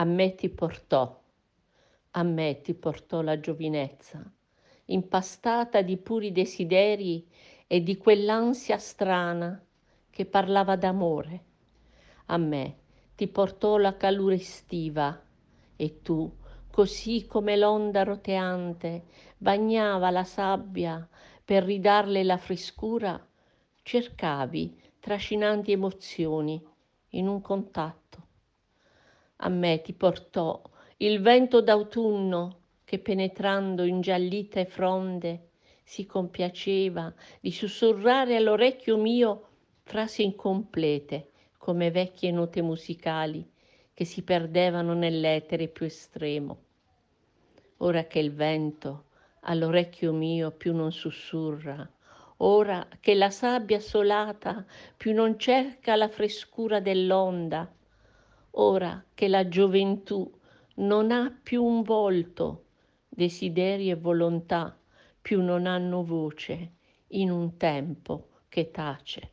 A me ti portò, a me ti portò la giovinezza, impastata di puri desideri e di quell'ansia strana che parlava d'amore. A me ti portò la calura estiva e tu, così come l'onda roteante bagnava la sabbia per ridarle la frescura, cercavi trascinanti emozioni in un contatto a me ti portò il vento d'autunno che penetrando ingiallite fronde si compiaceva di sussurrare all'orecchio mio frasi incomplete come vecchie note musicali che si perdevano nell'etere più estremo. Ora che il vento all'orecchio mio più non sussurra, ora che la sabbia assolata più non cerca la frescura dell'onda, ora che la gioventù non ha più un volto, desideri e volontà più non hanno voce in un tempo che tace.